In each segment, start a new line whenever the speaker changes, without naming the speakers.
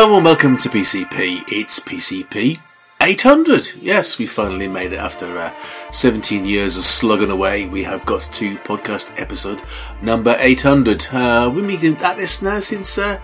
Hello and welcome to PCP. It's PCP 800. Yes, we finally made it after uh, 17 years of slugging away. We have got to podcast episode number 800. Uh, we've been at this now since uh,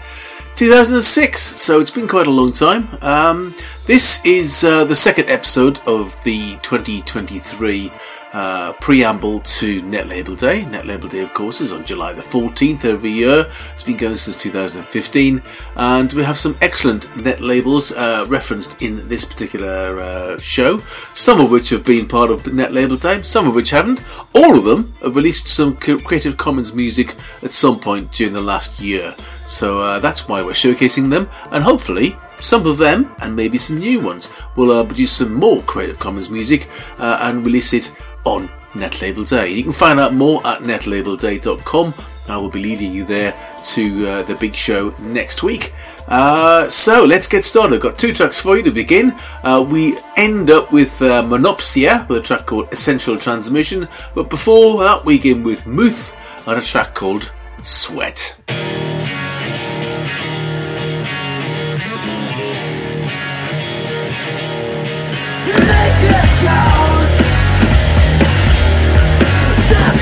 2006, so it's been quite a long time. Um, this is uh, the second episode of the 2023 uh, preamble to Net Label Day. Net Label Day, of course, is on July the 14th every year. It's been going since 2015, and we have some excellent net labels uh, referenced in this particular uh, show. Some of which have been part of Net Label Day, some of which haven't. All of them have released some Creative Commons music at some point during the last year. So uh, that's why we're showcasing them, and hopefully some of them, and maybe some new ones, will uh, produce some more Creative Commons music uh, and release it on Netlabel Day. You can find out more at netlabelday.com. I will be leading you there to uh, the big show next week. Uh, so let's get started. I've got two tracks for you to begin. Uh, we end up with uh, Monopsia with a track called Essential Transmission, but before that, we begin with Mooth on a track called Sweat.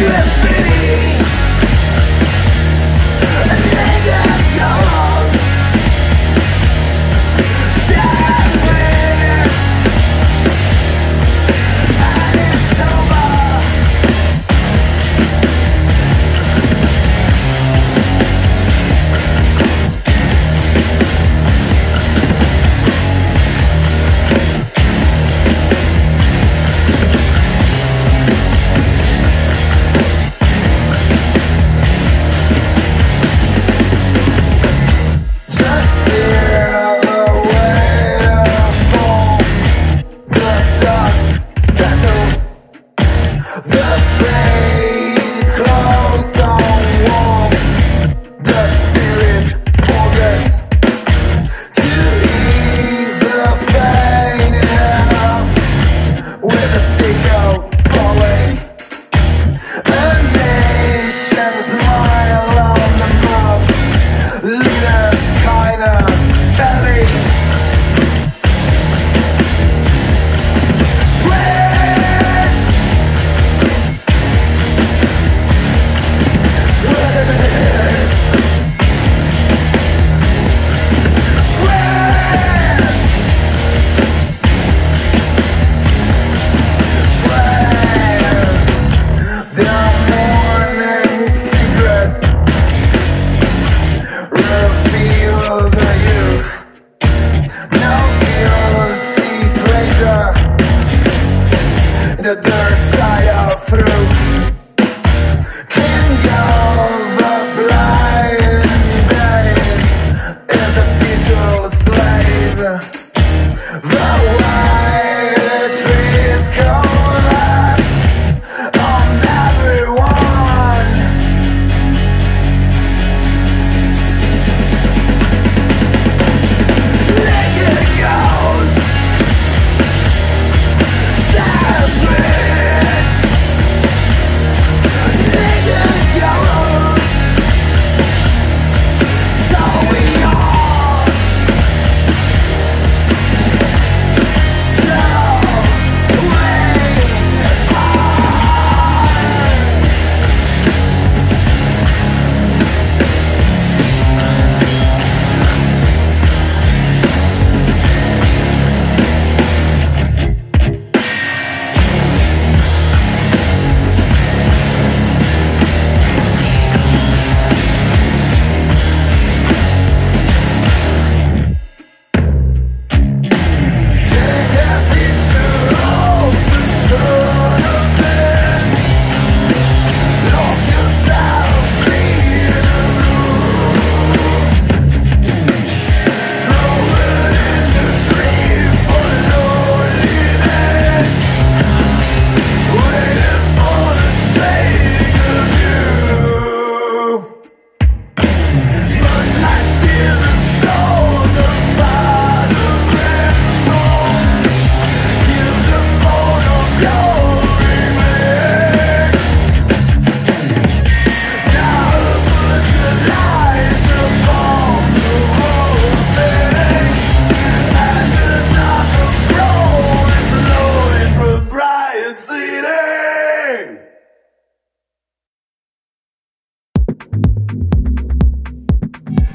Yes.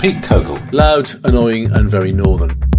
Pete Cogle.
Loud, annoying, and very northern.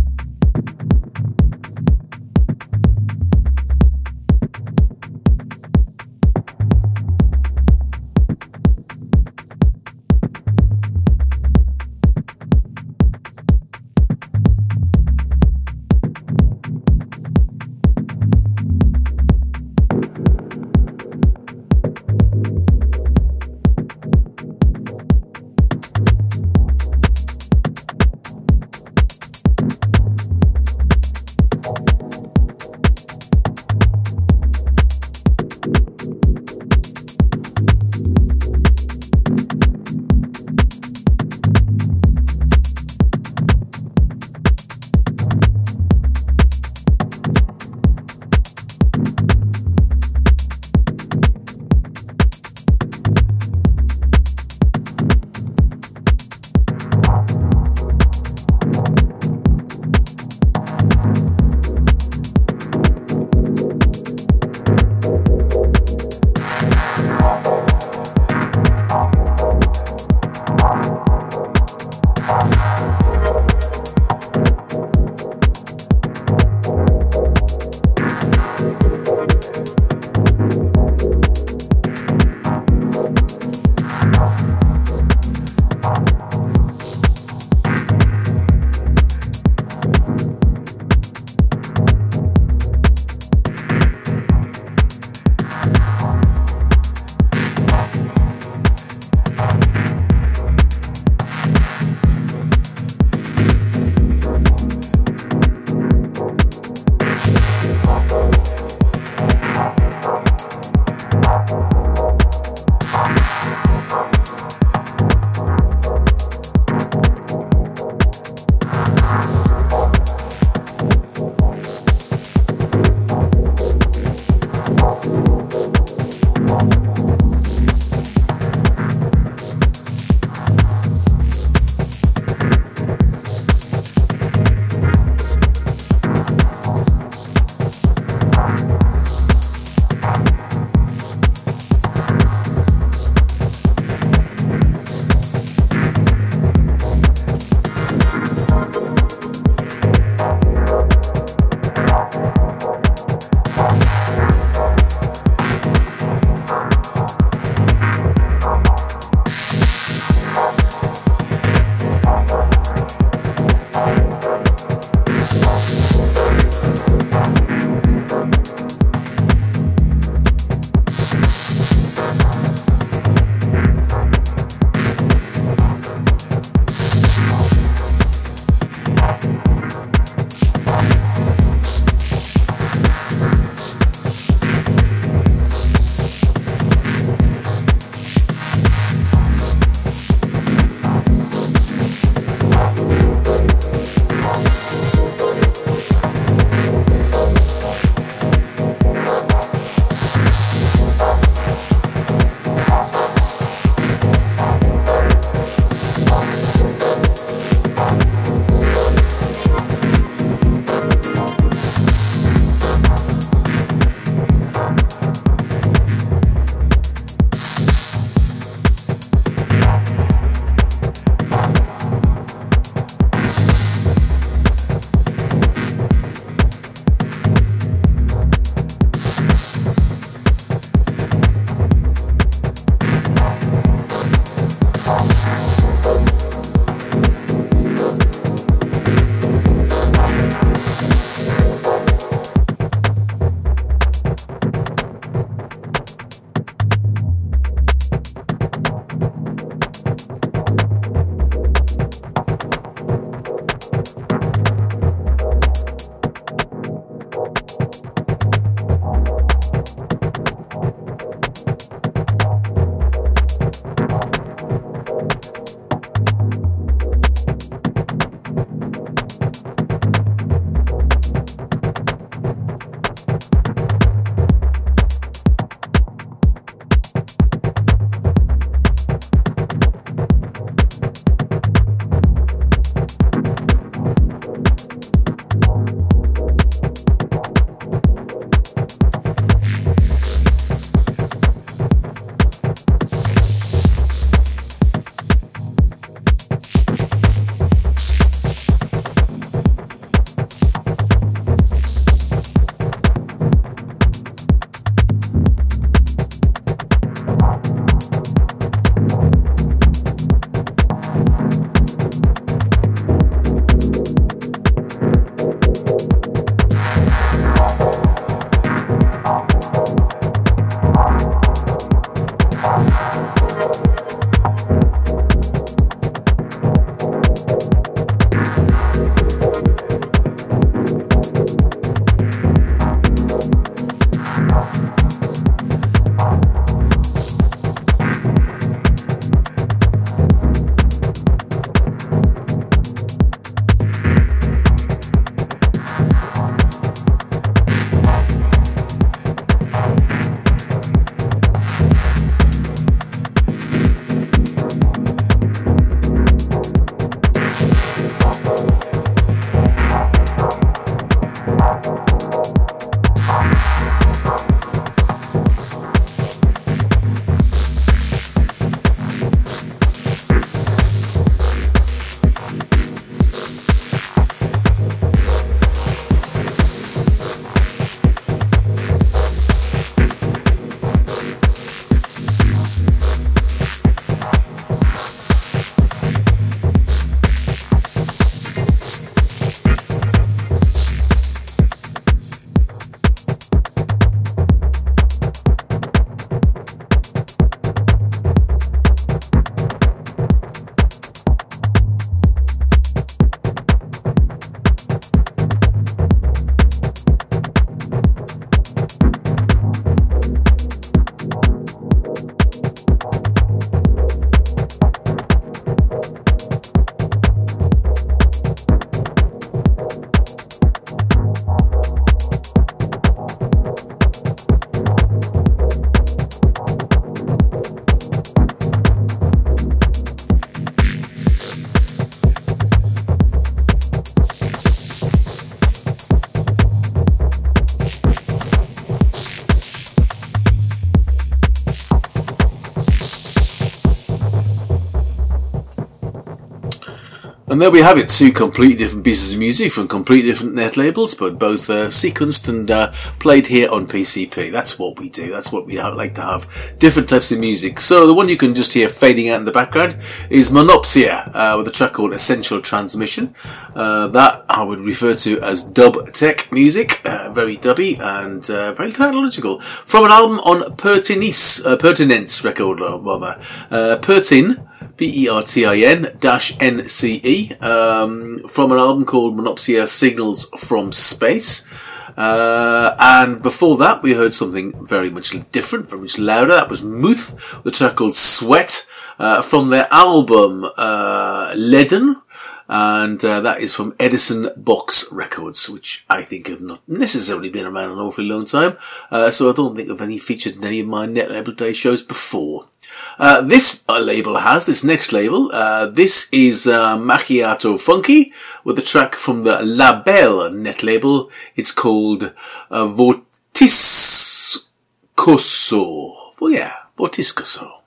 And there we have it, two completely different pieces of music from completely different net labels, but both uh, sequenced and uh, played here on PCP. That's what we do. That's what we like to have, different types of music. So the one you can just hear fading out in the background is Monopsia, uh, with a track called Essential Transmission. Uh, that I would refer to as dub tech music, uh, very dubby and uh, very technological, from an album on Pertinis, Pertinence record, rather. Pertin, B-E-R-T-I-N dash N-C-E um, from an album called Monopsia Signals from Space. Uh, and before that, we heard something very much different, very much louder. That was Mooth, the track called Sweat, uh, from their album uh, Leaden. And uh, that is from Edison Box Records, which I think have not necessarily been around an awfully long time. Uh, so I don't think of any featured in any of my Net Label Day shows before. Uh, this uh, label has, this next label, uh, this is uh, Macchiato Funky with a track from the La Bel net label. It's called uh, Vortiscoso. Well, yeah, Vortiscoso.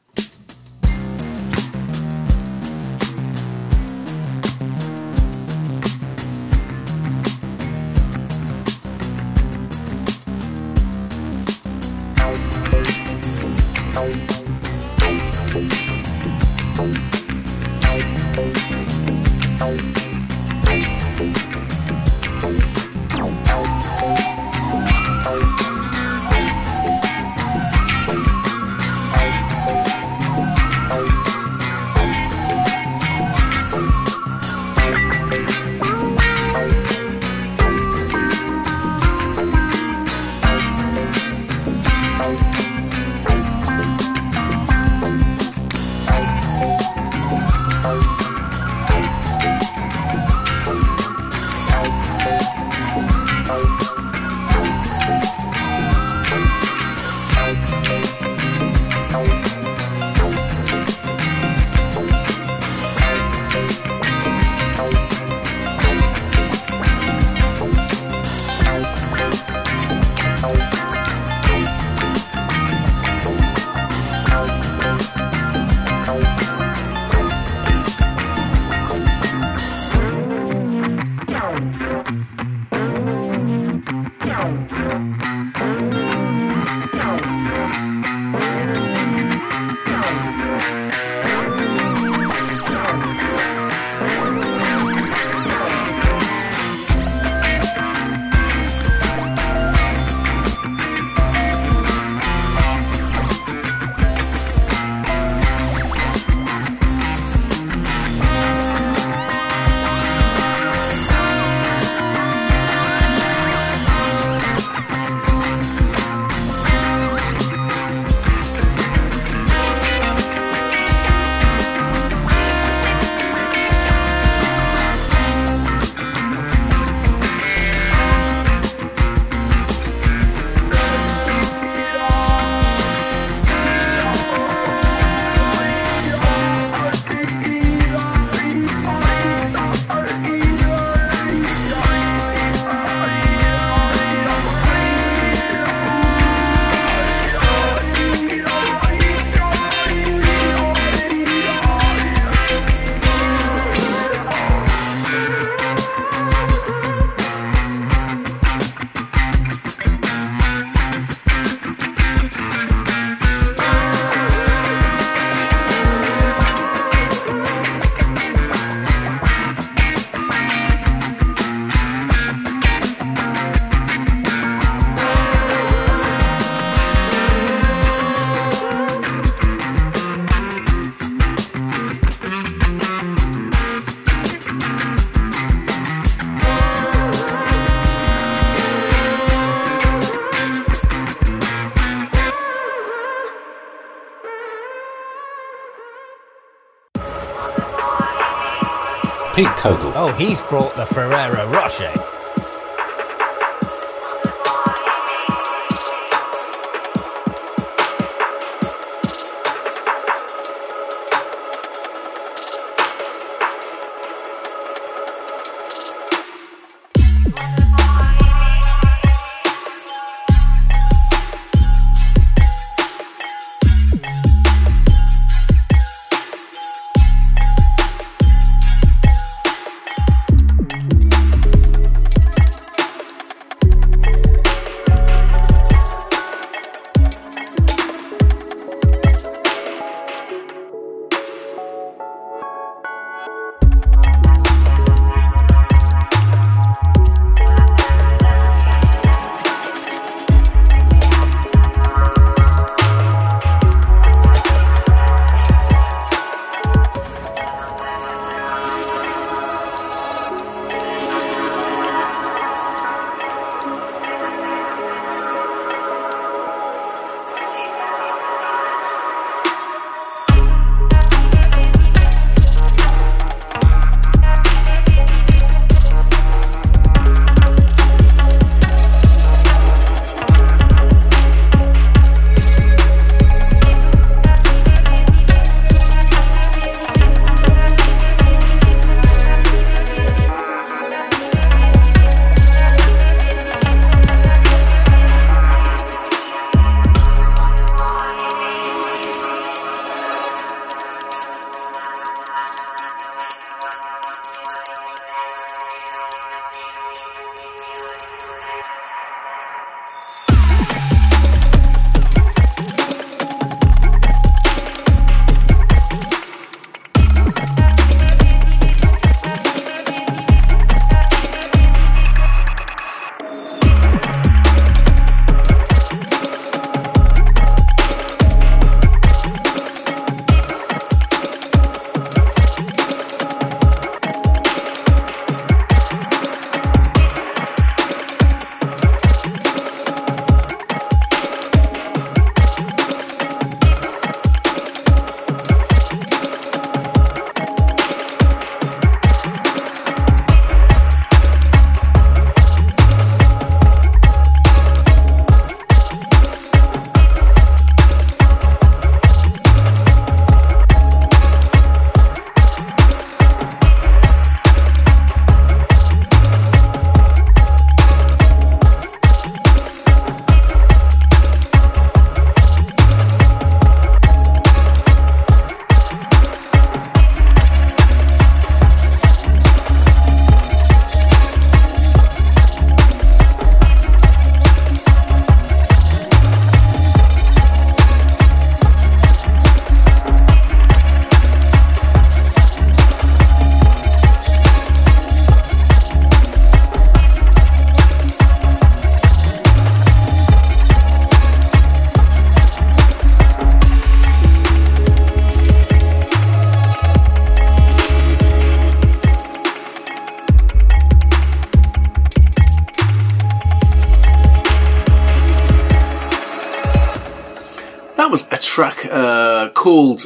He's brought the Ferrero Rocher.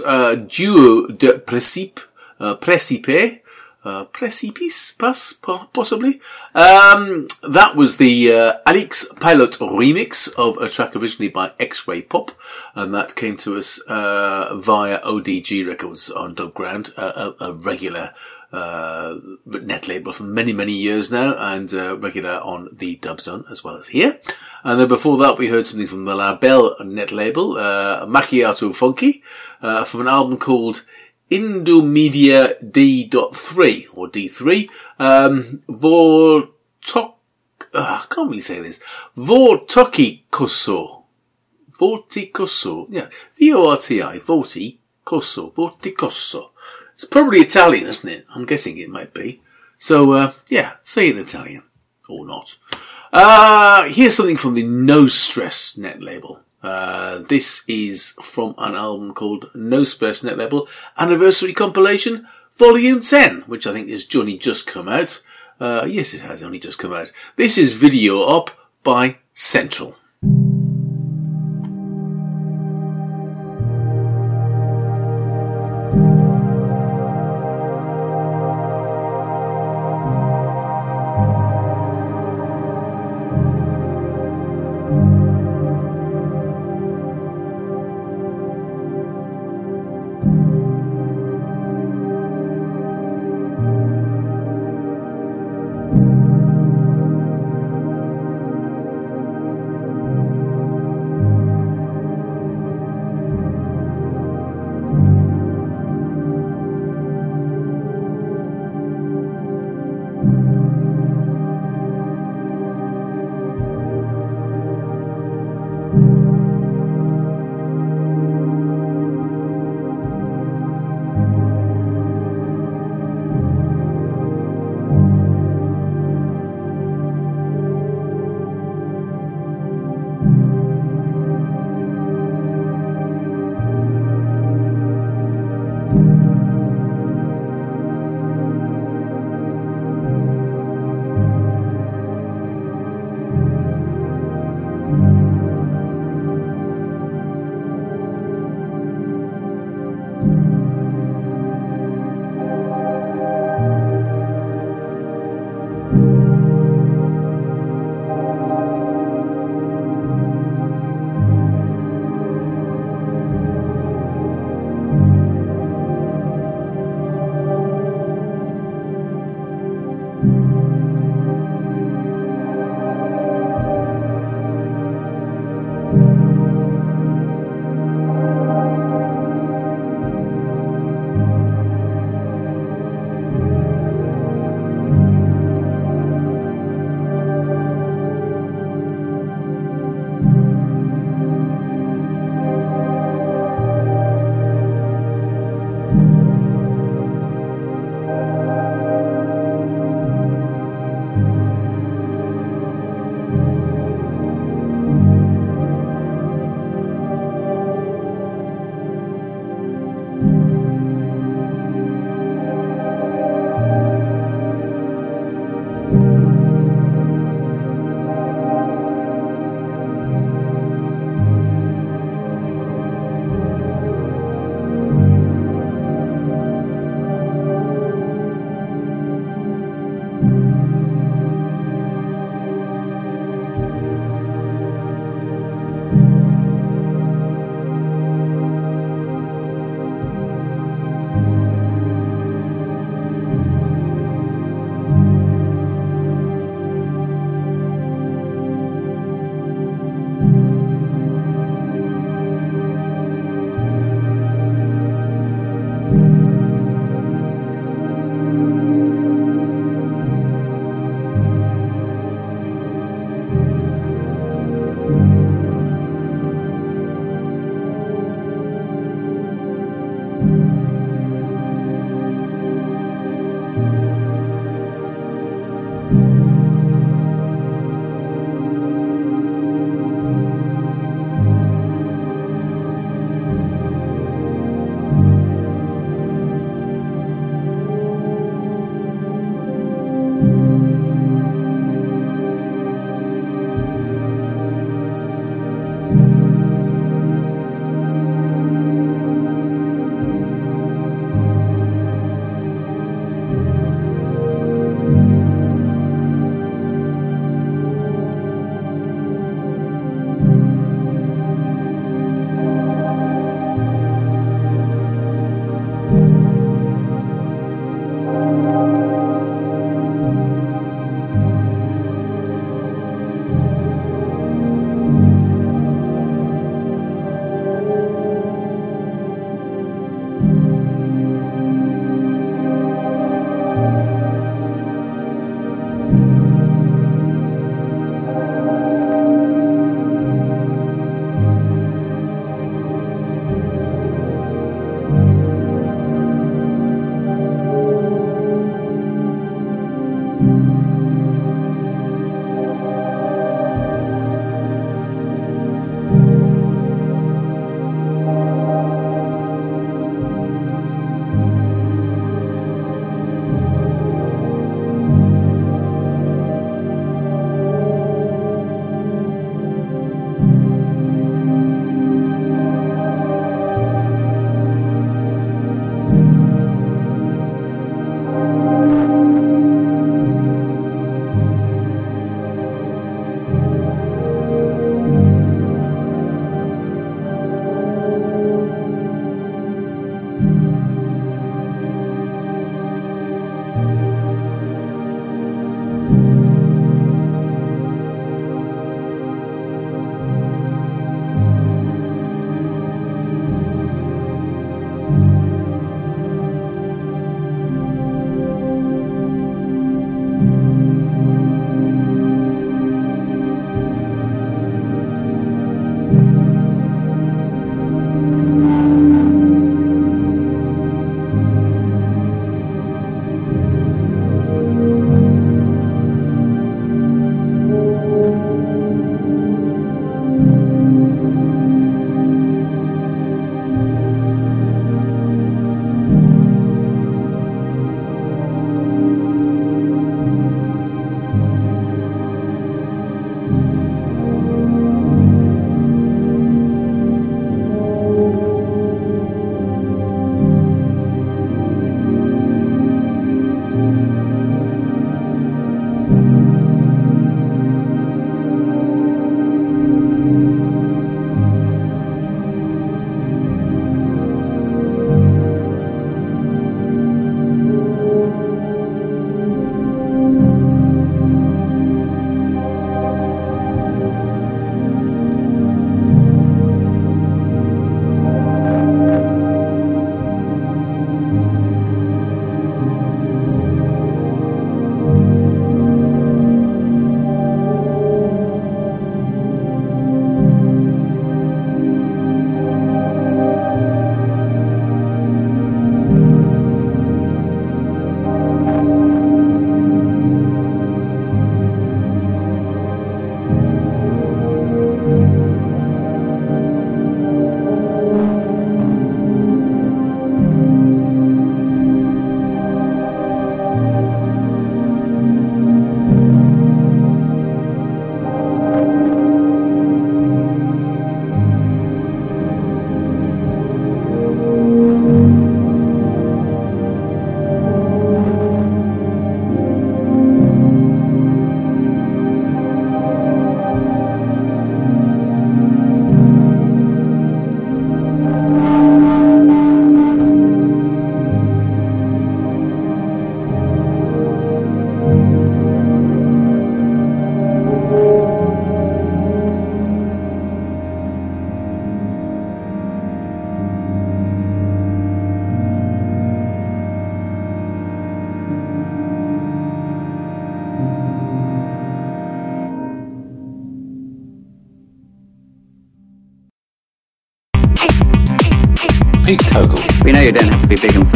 Uh, Duo de Principe, uh, Precipe, uh, Precipice, pass, possibly. Um, that was the uh, Alix Pilot remix of a track originally by X-Ray Pop, and that came to us uh, via ODG Records on Dubground, a, a regular uh, net label for many, many years now, and uh, regular on the Dub Zone as well as here. And then before that, we heard something from the La Bel net label, uh, Macchiato Funky, uh, from an album called Indomedia D.3 or D3. Um, Vortok, uh, I can't really say this. Vortokikoso. Vorticoso. Yeah. V-O-R-T-I. Vorticoso. Vorticoso. It's probably Italian, isn't it? I'm guessing it might be. So, uh, yeah, say in Italian. Or not. Uh, here's something from the Nostress net label. Uh, this is from an album called Nostress Net Label Anniversary Compilation Volume 10, which I think has only just come out. Uh, yes, it has only just come out. This is Video Up by Central.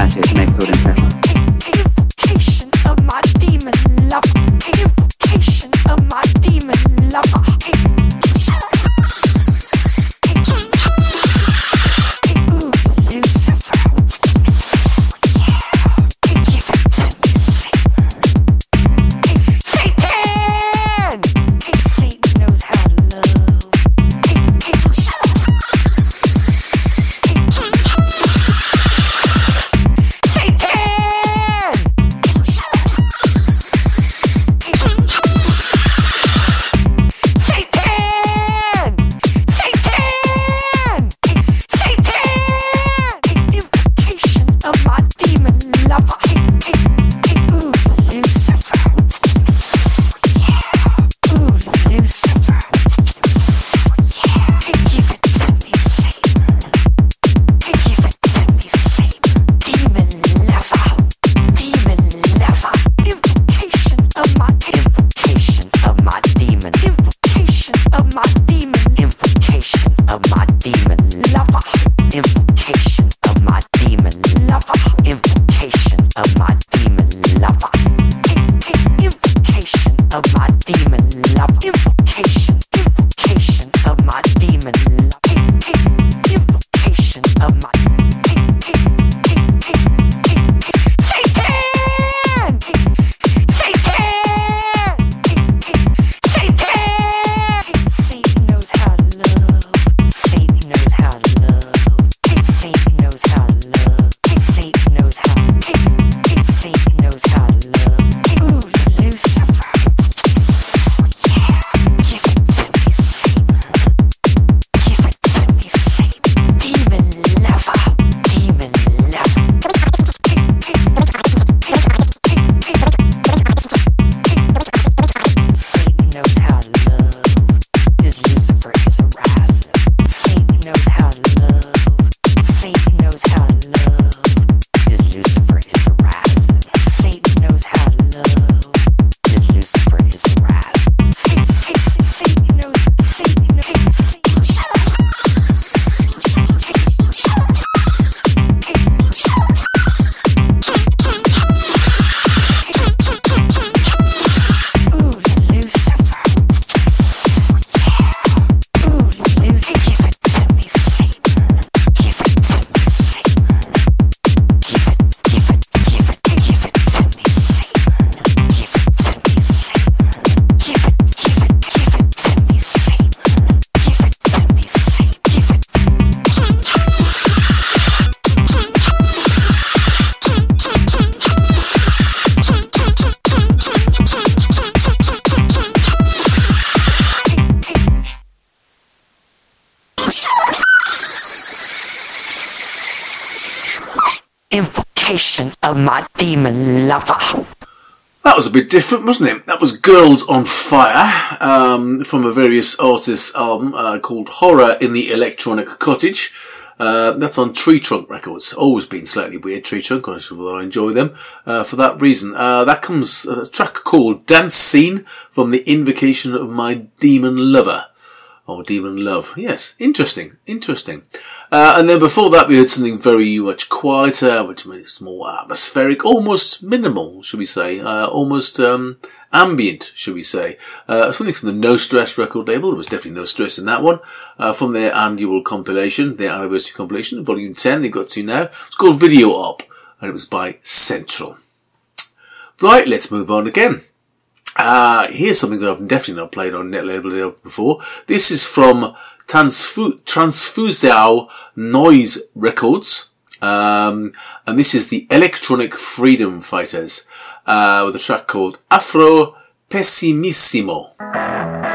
To
was a bit different, wasn't it? That was Girls on Fire um, from a various artists album uh, called Horror in the Electronic Cottage. Uh, that's on Treetrunk Records. Always been slightly weird, Treetrunk. although I enjoy them uh, for that reason. Uh, that comes a track called Dance Scene from the Invokation of My Demon Lover. Oh, Demon Love. Yes, interesting, interesting. Uh, and then before that, we heard something very much quieter, which means more atmospheric, almost minimal, should we say, uh, almost um, ambient, should we say. Uh, something from the Nostress record label. There was definitely no stress in that one. Uh, from their annual compilation, their anniversary compilation, volume 10, they've got to now. It's called Video Op, and it was by Central. Right, let's move on again. Uh, here's something that I've definitely not played on NetLabel before. This is from Transfu- Transfusão Noise Records. Um, and this is the Electronic Freedom Fighters, uh, with a track called Afro Pessimissimo.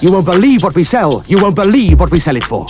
You won't believe what we sell. You won't believe what we sell it for.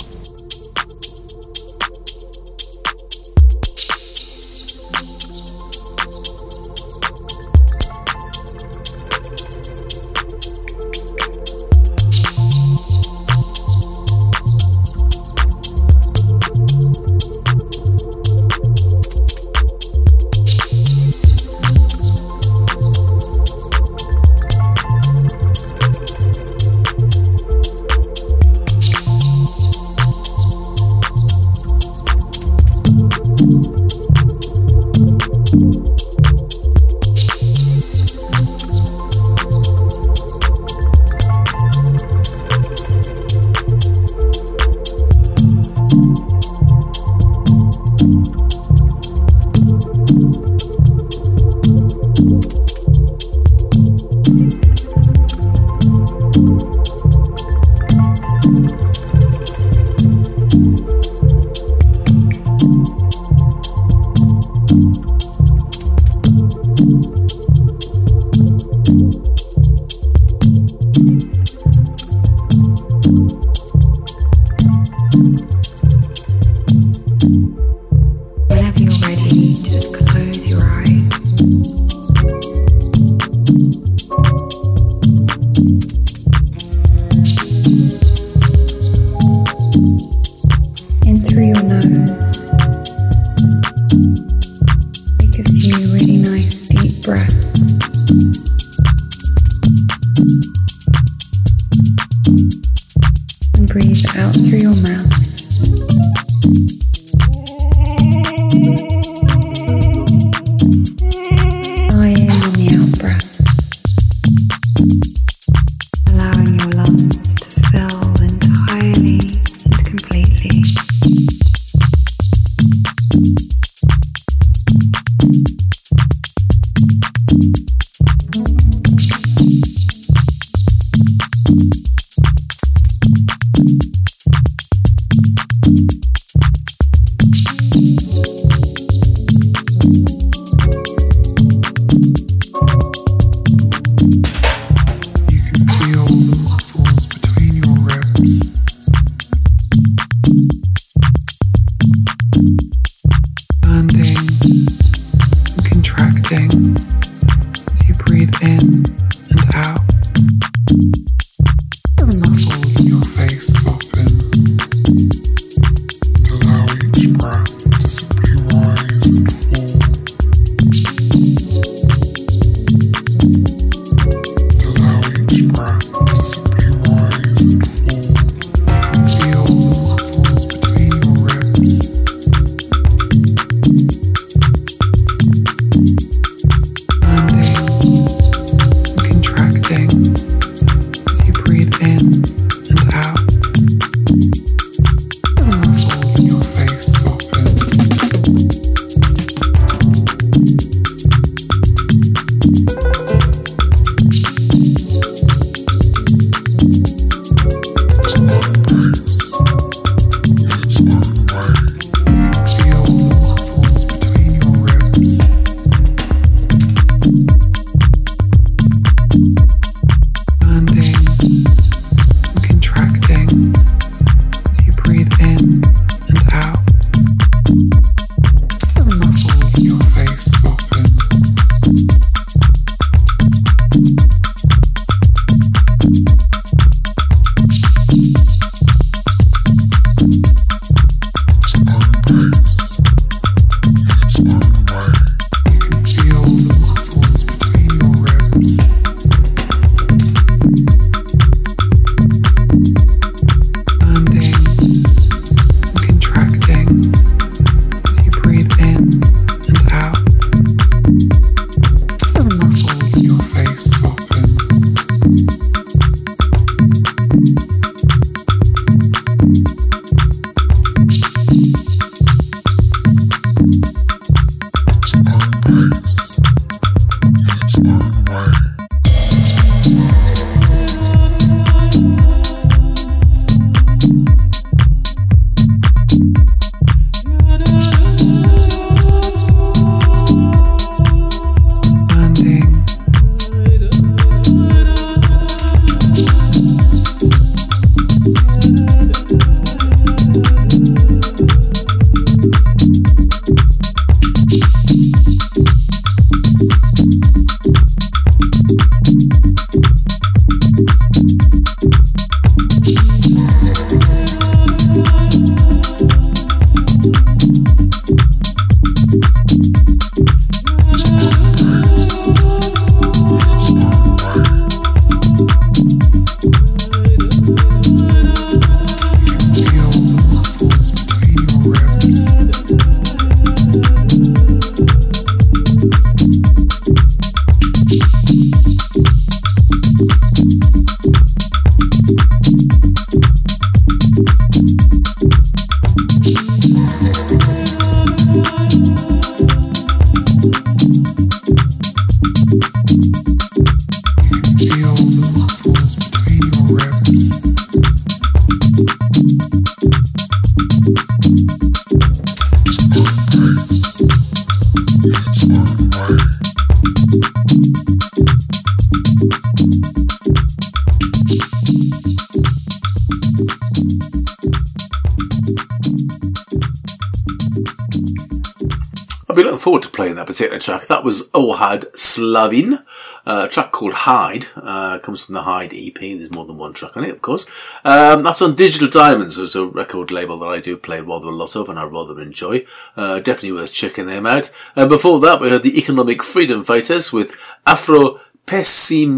Track. That was Ohad Slavin, uh, a track called Hide. Uh, comes from the Hide EP. There's more than one track on it, of course. Um, that's on Digital Diamonds. It's a record label that I do play rather a lot of and I rather enjoy. Uh, definitely worth checking them out. And before that, we heard the Economic Freedom Fighters with Afro Pessimismo,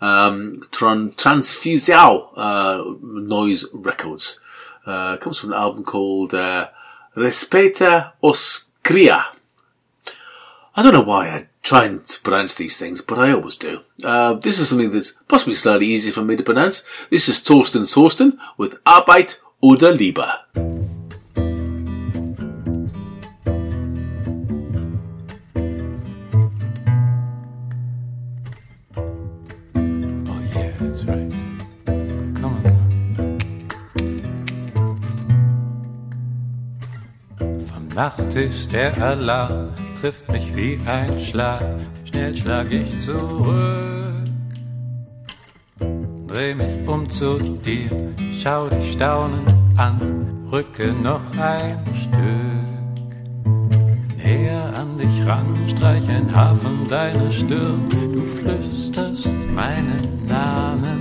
um, Tran- Transfusial, uh, Noise Records. Uh, comes from an album called, uh, Respeta os cria. I don't know why I try and pronounce these things, but I always do. Uh, this is something that's possibly slightly easier for me to pronounce. This is Torsten Torsten with Arbeit oder Liebe.
Nachttisch der Alarm trifft mich wie ein Schlag. Schnell schlag ich zurück. Dreh mich um zu dir, schau dich staunend an, rücke noch ein Stück. Näher an dich ran, streich ein Haar von deiner Stirn, du flüsterst meinen Namen.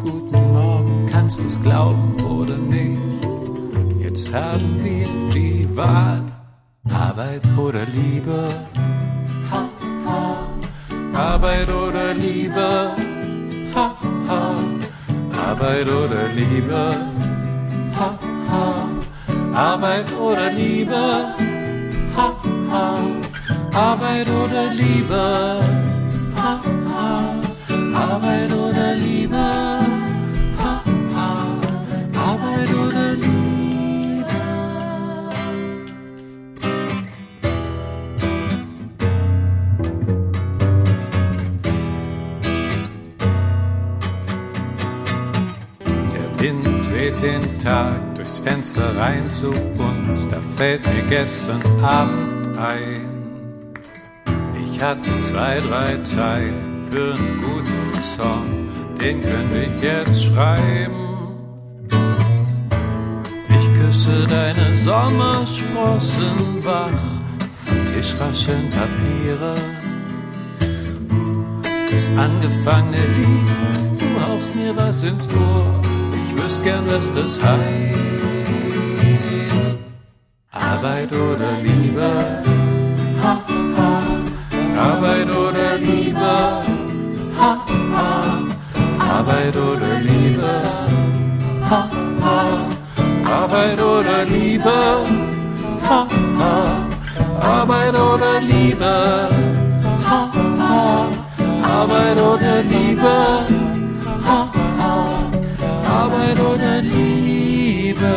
Guten Morgen, kannst du's glauben oder nicht? Jetzt haben wir die Wahl, Arbeit oder Liebe. Ha, ha. Arbeit oder Liebe. Ha, ha. Arbeit oder Liebe. Ha, ha. Arbeit oder Liebe. Ha, ha. Arbeit oder Liebe. Ha, ha. Arbeit oder Liebe. Den Tag durchs Fenster rein zu uns. Da fällt mir gestern Abend ein. Ich hatte zwei, drei Zeilen für einen guten Song. Den könnte ich jetzt schreiben. Ich küsse deine Sommersprossen wach. Vom Tisch rascheln Papiere. Küss angefangene Lied. Du hauchst mir was ins Ohr. Wüsste gern, was das heißt. Arbeit oder Liebe. Ha, ha. Arbeit oder Liebe. Ha, ha. Arbeit oder Liebe. Ha, ha. Arbeit oder Liebe. Ha, ha. Arbeit oder Liebe. Ha, ha. Arbeit oder Liebe. Liebe.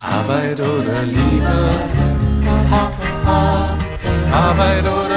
Arbeit oder Liebe. Ha, ha. Arbeit oder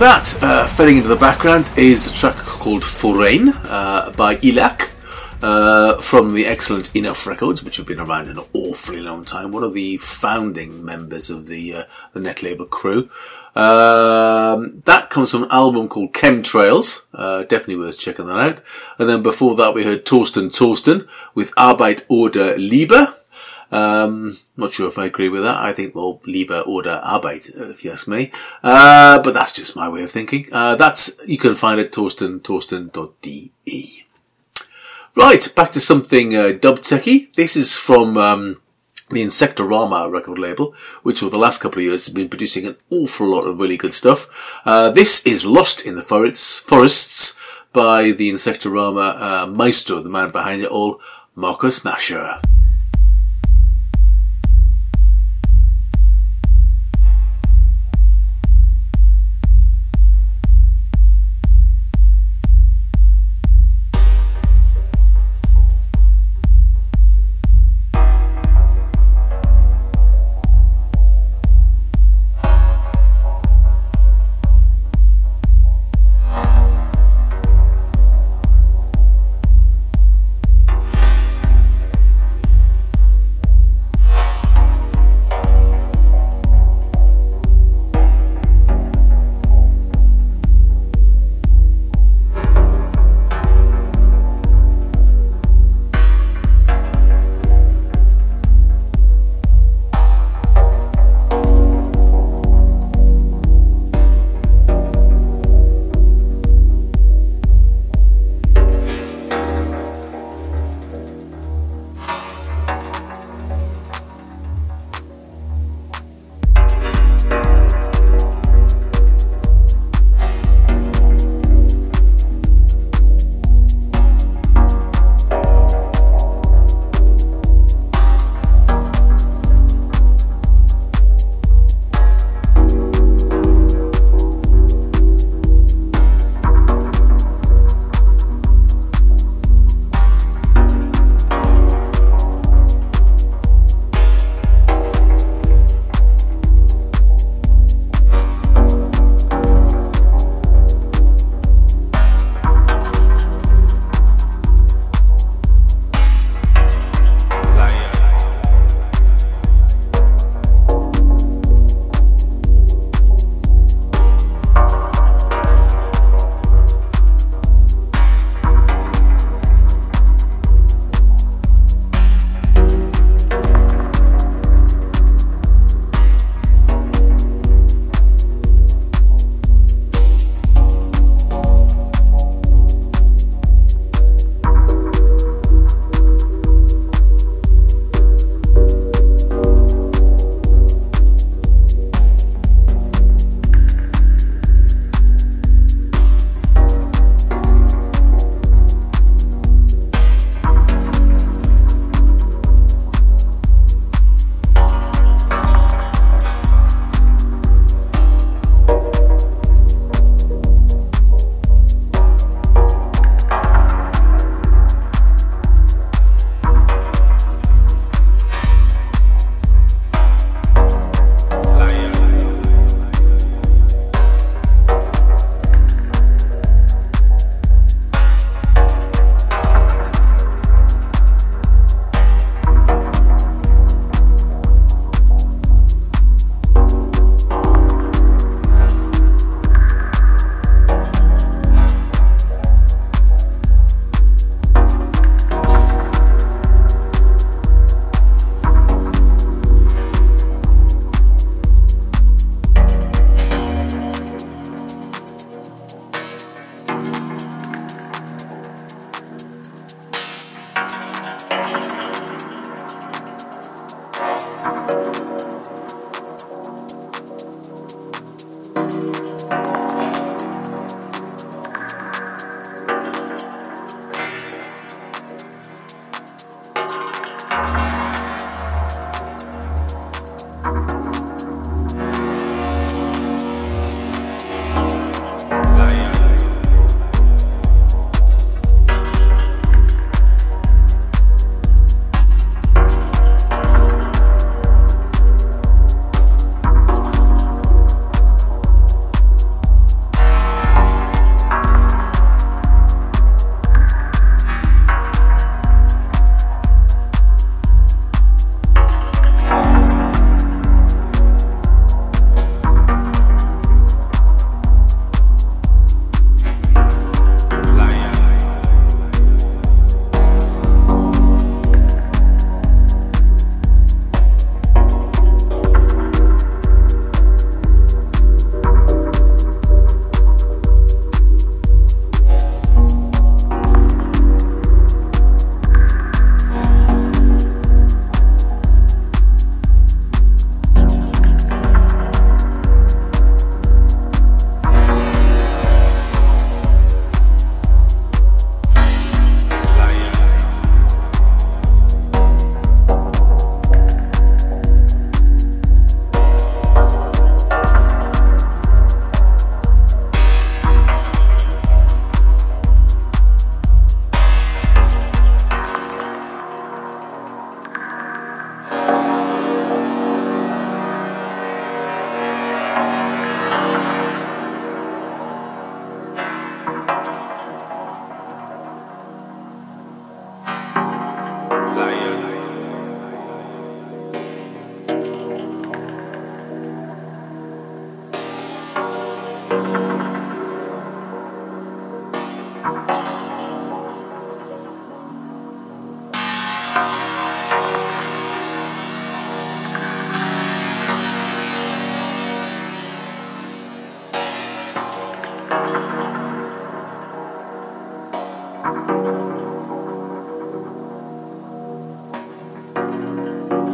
that, uh, fading into the background, is a track called Foraine uh, by Iliaque. Uh, from the excellent Enough Records, which have been around an awfully long time, one of the founding members of the uh, the net label crew. Um, that comes from an album called Chemtrails, uh, definitely worth checking that out. And then before that, we heard Torsten Torsten with Arbeit oder Liebe. Um, not sure if I agree with that. I think, well, Liebe oder Arbeit, if you ask me. Uh, but that's just my way of thinking. Uh, that's, you can find it Torsten, torsten.de. Right, back to something uh, dub techy. This is from um, the Insectorama record label, which over the last couple of years has been producing an awful lot of really good stuff. Uh, this is Lost in the Forests, Forests by the Insectorama uh, maestro, the man behind it all, Markus Masuhr.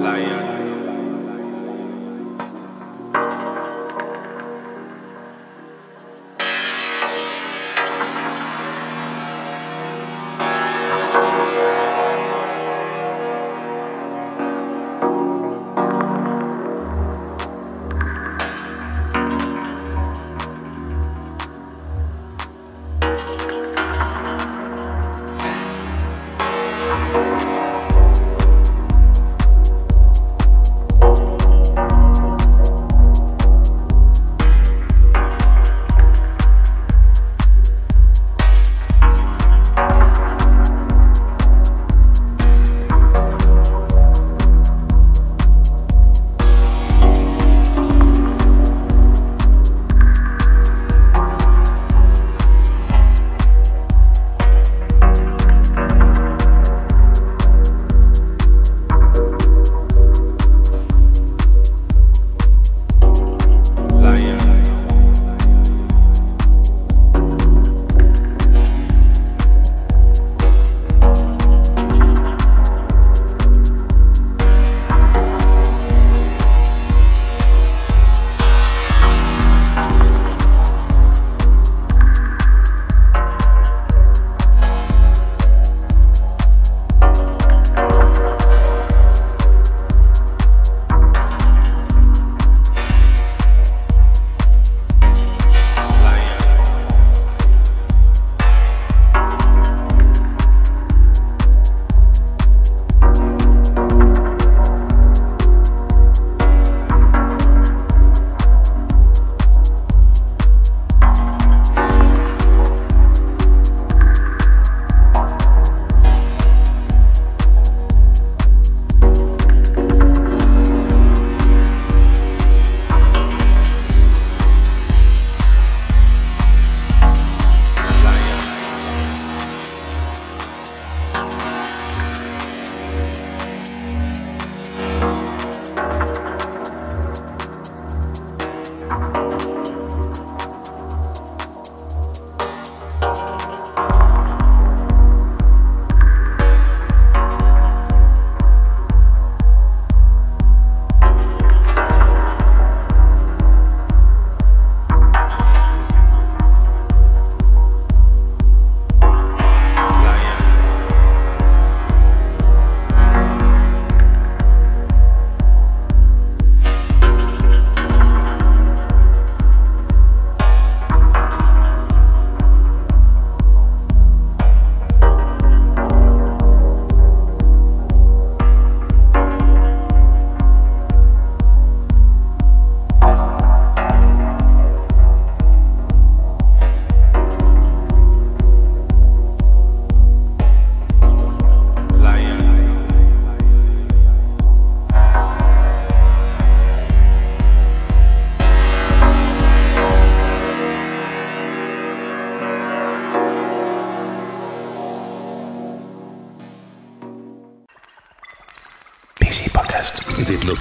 PC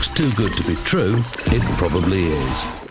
looks too good to be true, it probably is.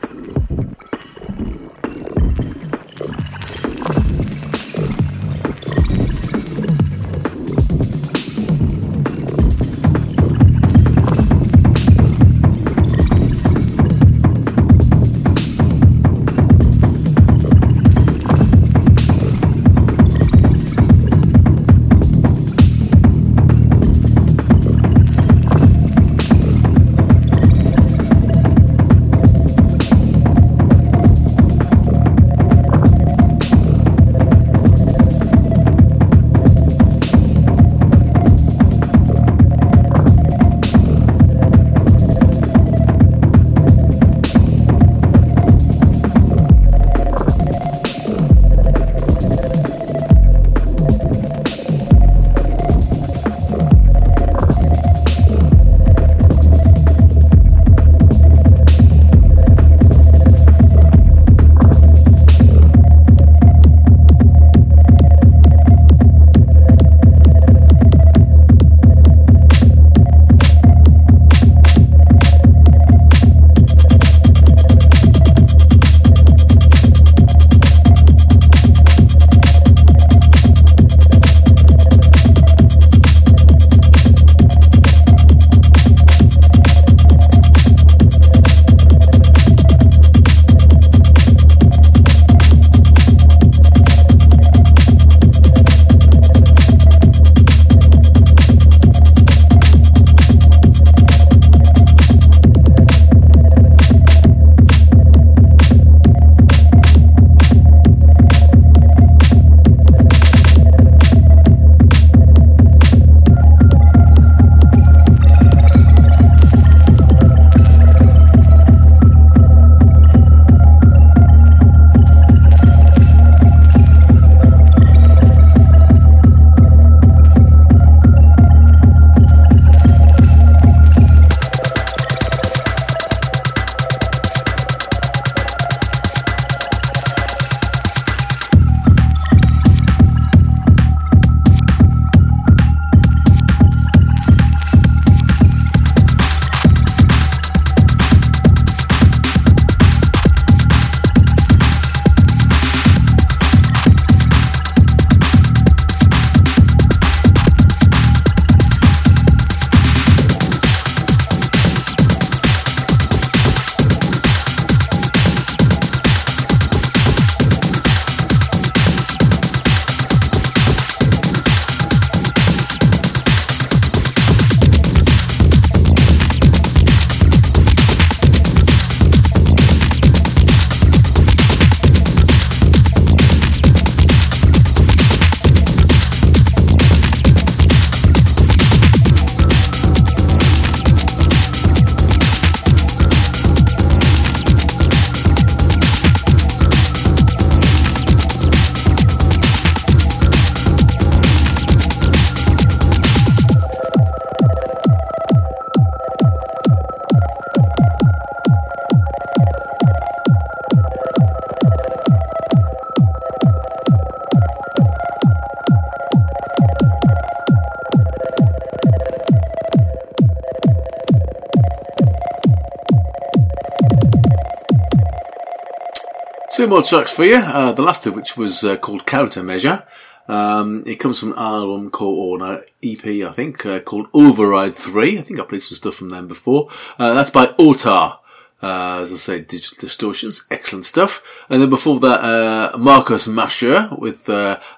Two more tracks for you. Uh, the last of which was uh, called Countermeasure. Um, it comes from an album called, or an EP, I think, uh, called Override 3. I think I played some stuff from them before. Uh, that's by Otar. Uh, as I say, Digital Distortions, excellent stuff. And then before that, uh, Markus Masuhr with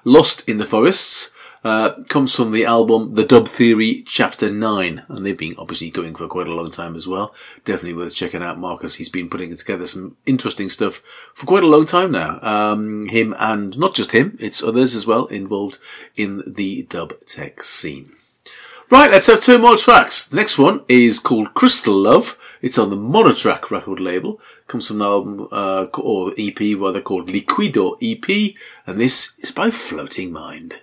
Lost in the Forests. Uh, comes from the album The Dub Theory Chapter 9. And they've been obviously going for quite a long time as well. Definitely worth checking out Markus. He's been putting together some interesting stuff for quite a long time now. Um, him and not just him, it's others as well involved in the dub tech scene. Right, let's have two more tracks. The next one is called Crystal Love. It's on the Monokrak record label. Comes from an album, uh, or EP rather called Liquido EP. And this is by Floating Mind.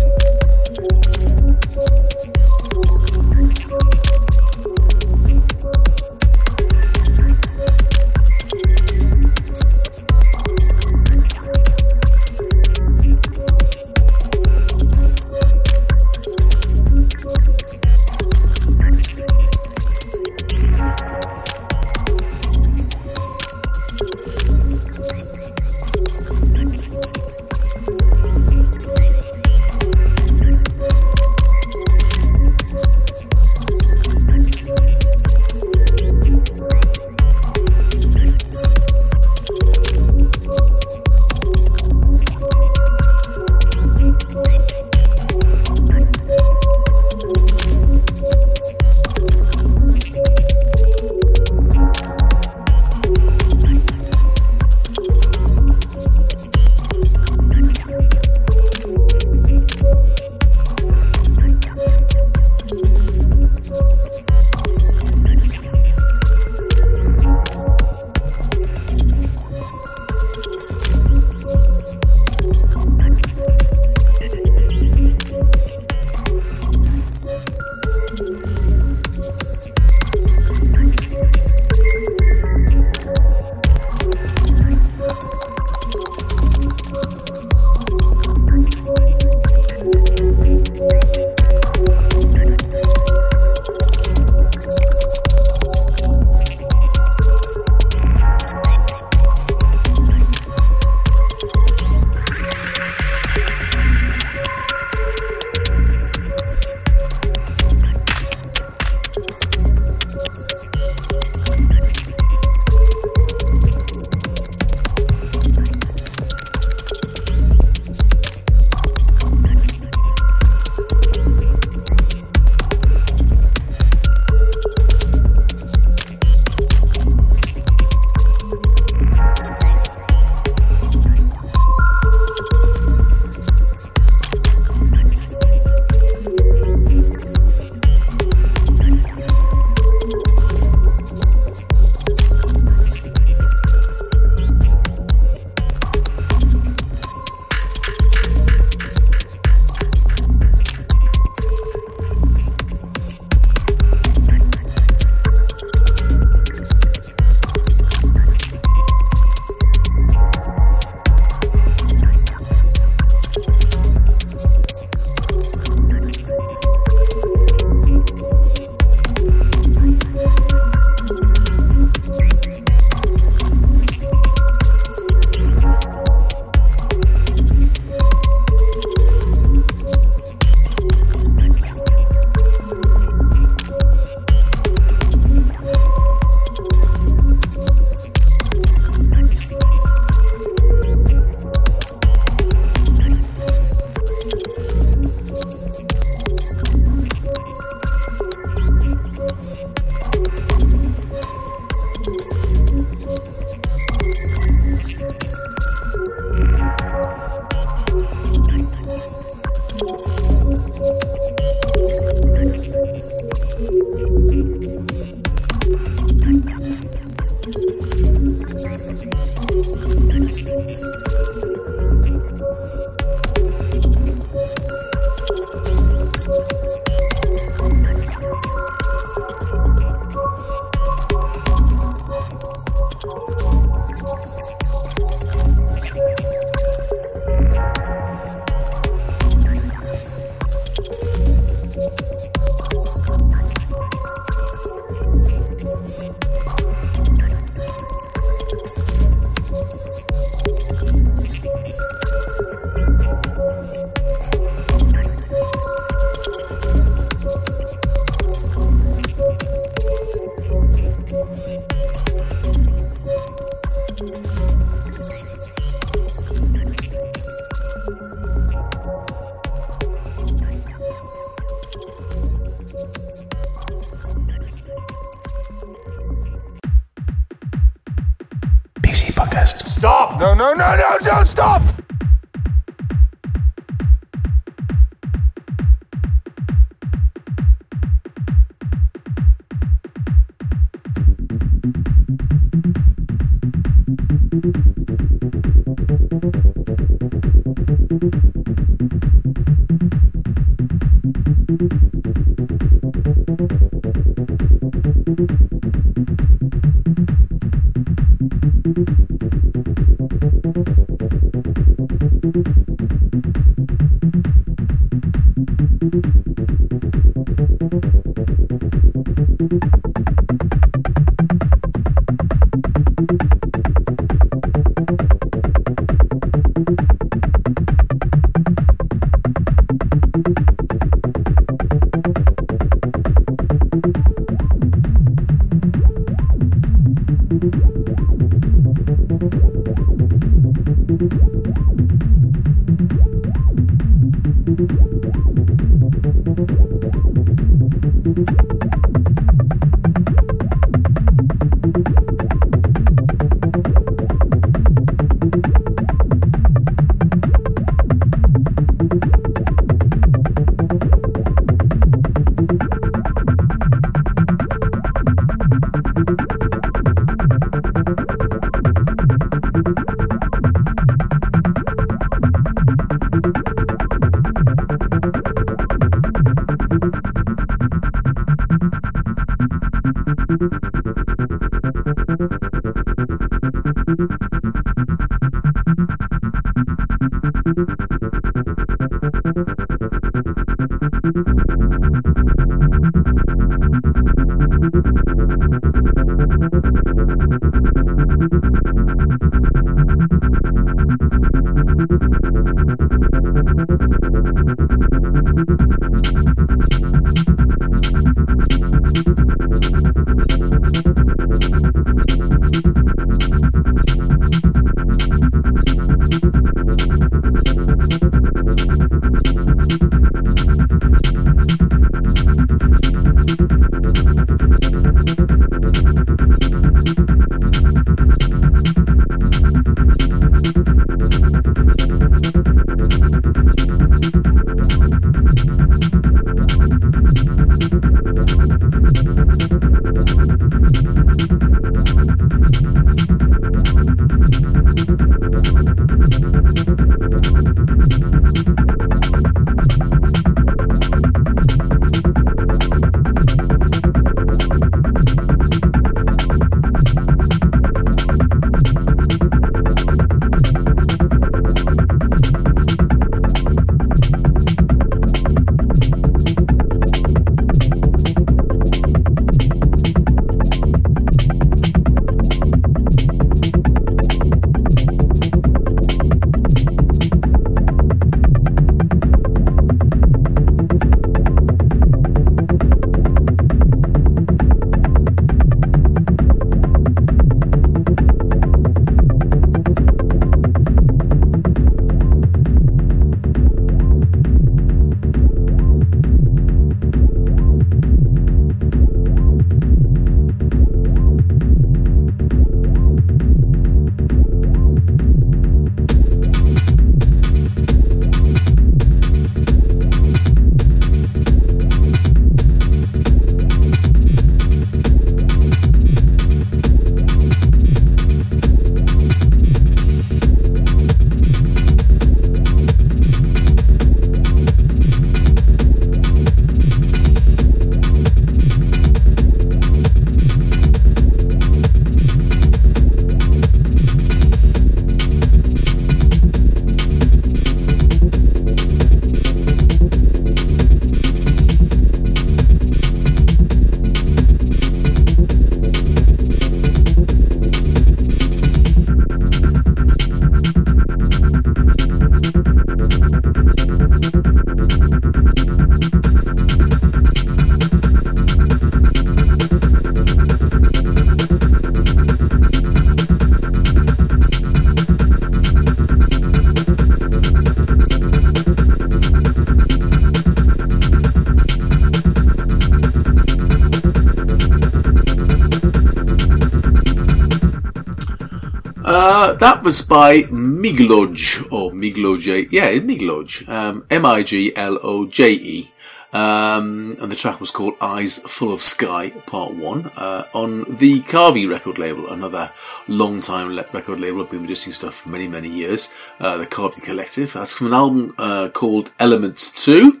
Was by Migloj, or Migloje, yeah, Migloj, um, M-I-G-L-O-J-E. Um, and the track was called Eyes Full of Sky, Part 1, uh, on the Khavi record label, another long time le- record label. I've been producing stuff for many, many years. Uh, the Khavi Collective. That's from an album uh, called Elements 2.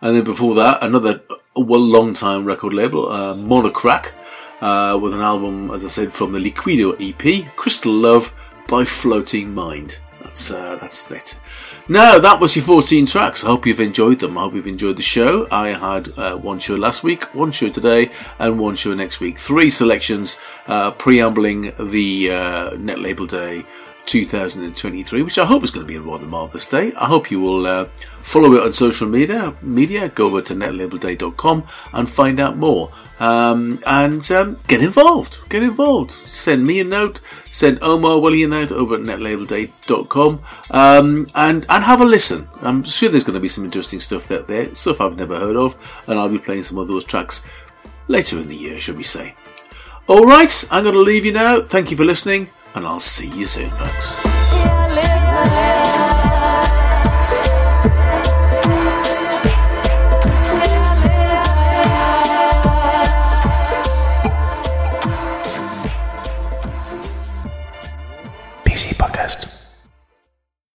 And then before that, another uh, well, long time record label, uh, Monokrak, uh, with an album, as I said, from the Liquido EP, Crystal Love by Floating Mind. That's, uh, that's it. Now, that was your 14 tracks. I hope you've enjoyed them. I hope you've enjoyed the show. I had uh, one show last week, one show today, and one show next week. Three selections uh, preambling the uh, Net Label Day 2023, which I hope is going to be a rather marvellous day. I hope you will uh, follow it on social media. Media, go over to netlabelday.com and find out more. Um, and um, get involved. Get involved. Send me a note. Send Omar Willie a note over at netlabelday.com um, and and have a listen. I'm sure there's going to be some interesting stuff out there, stuff I've never heard of, and I'll be playing some of those tracks later in the year, shall we say. All right, I'm going to leave you now. Thank you for listening and I'll see you soon, folks.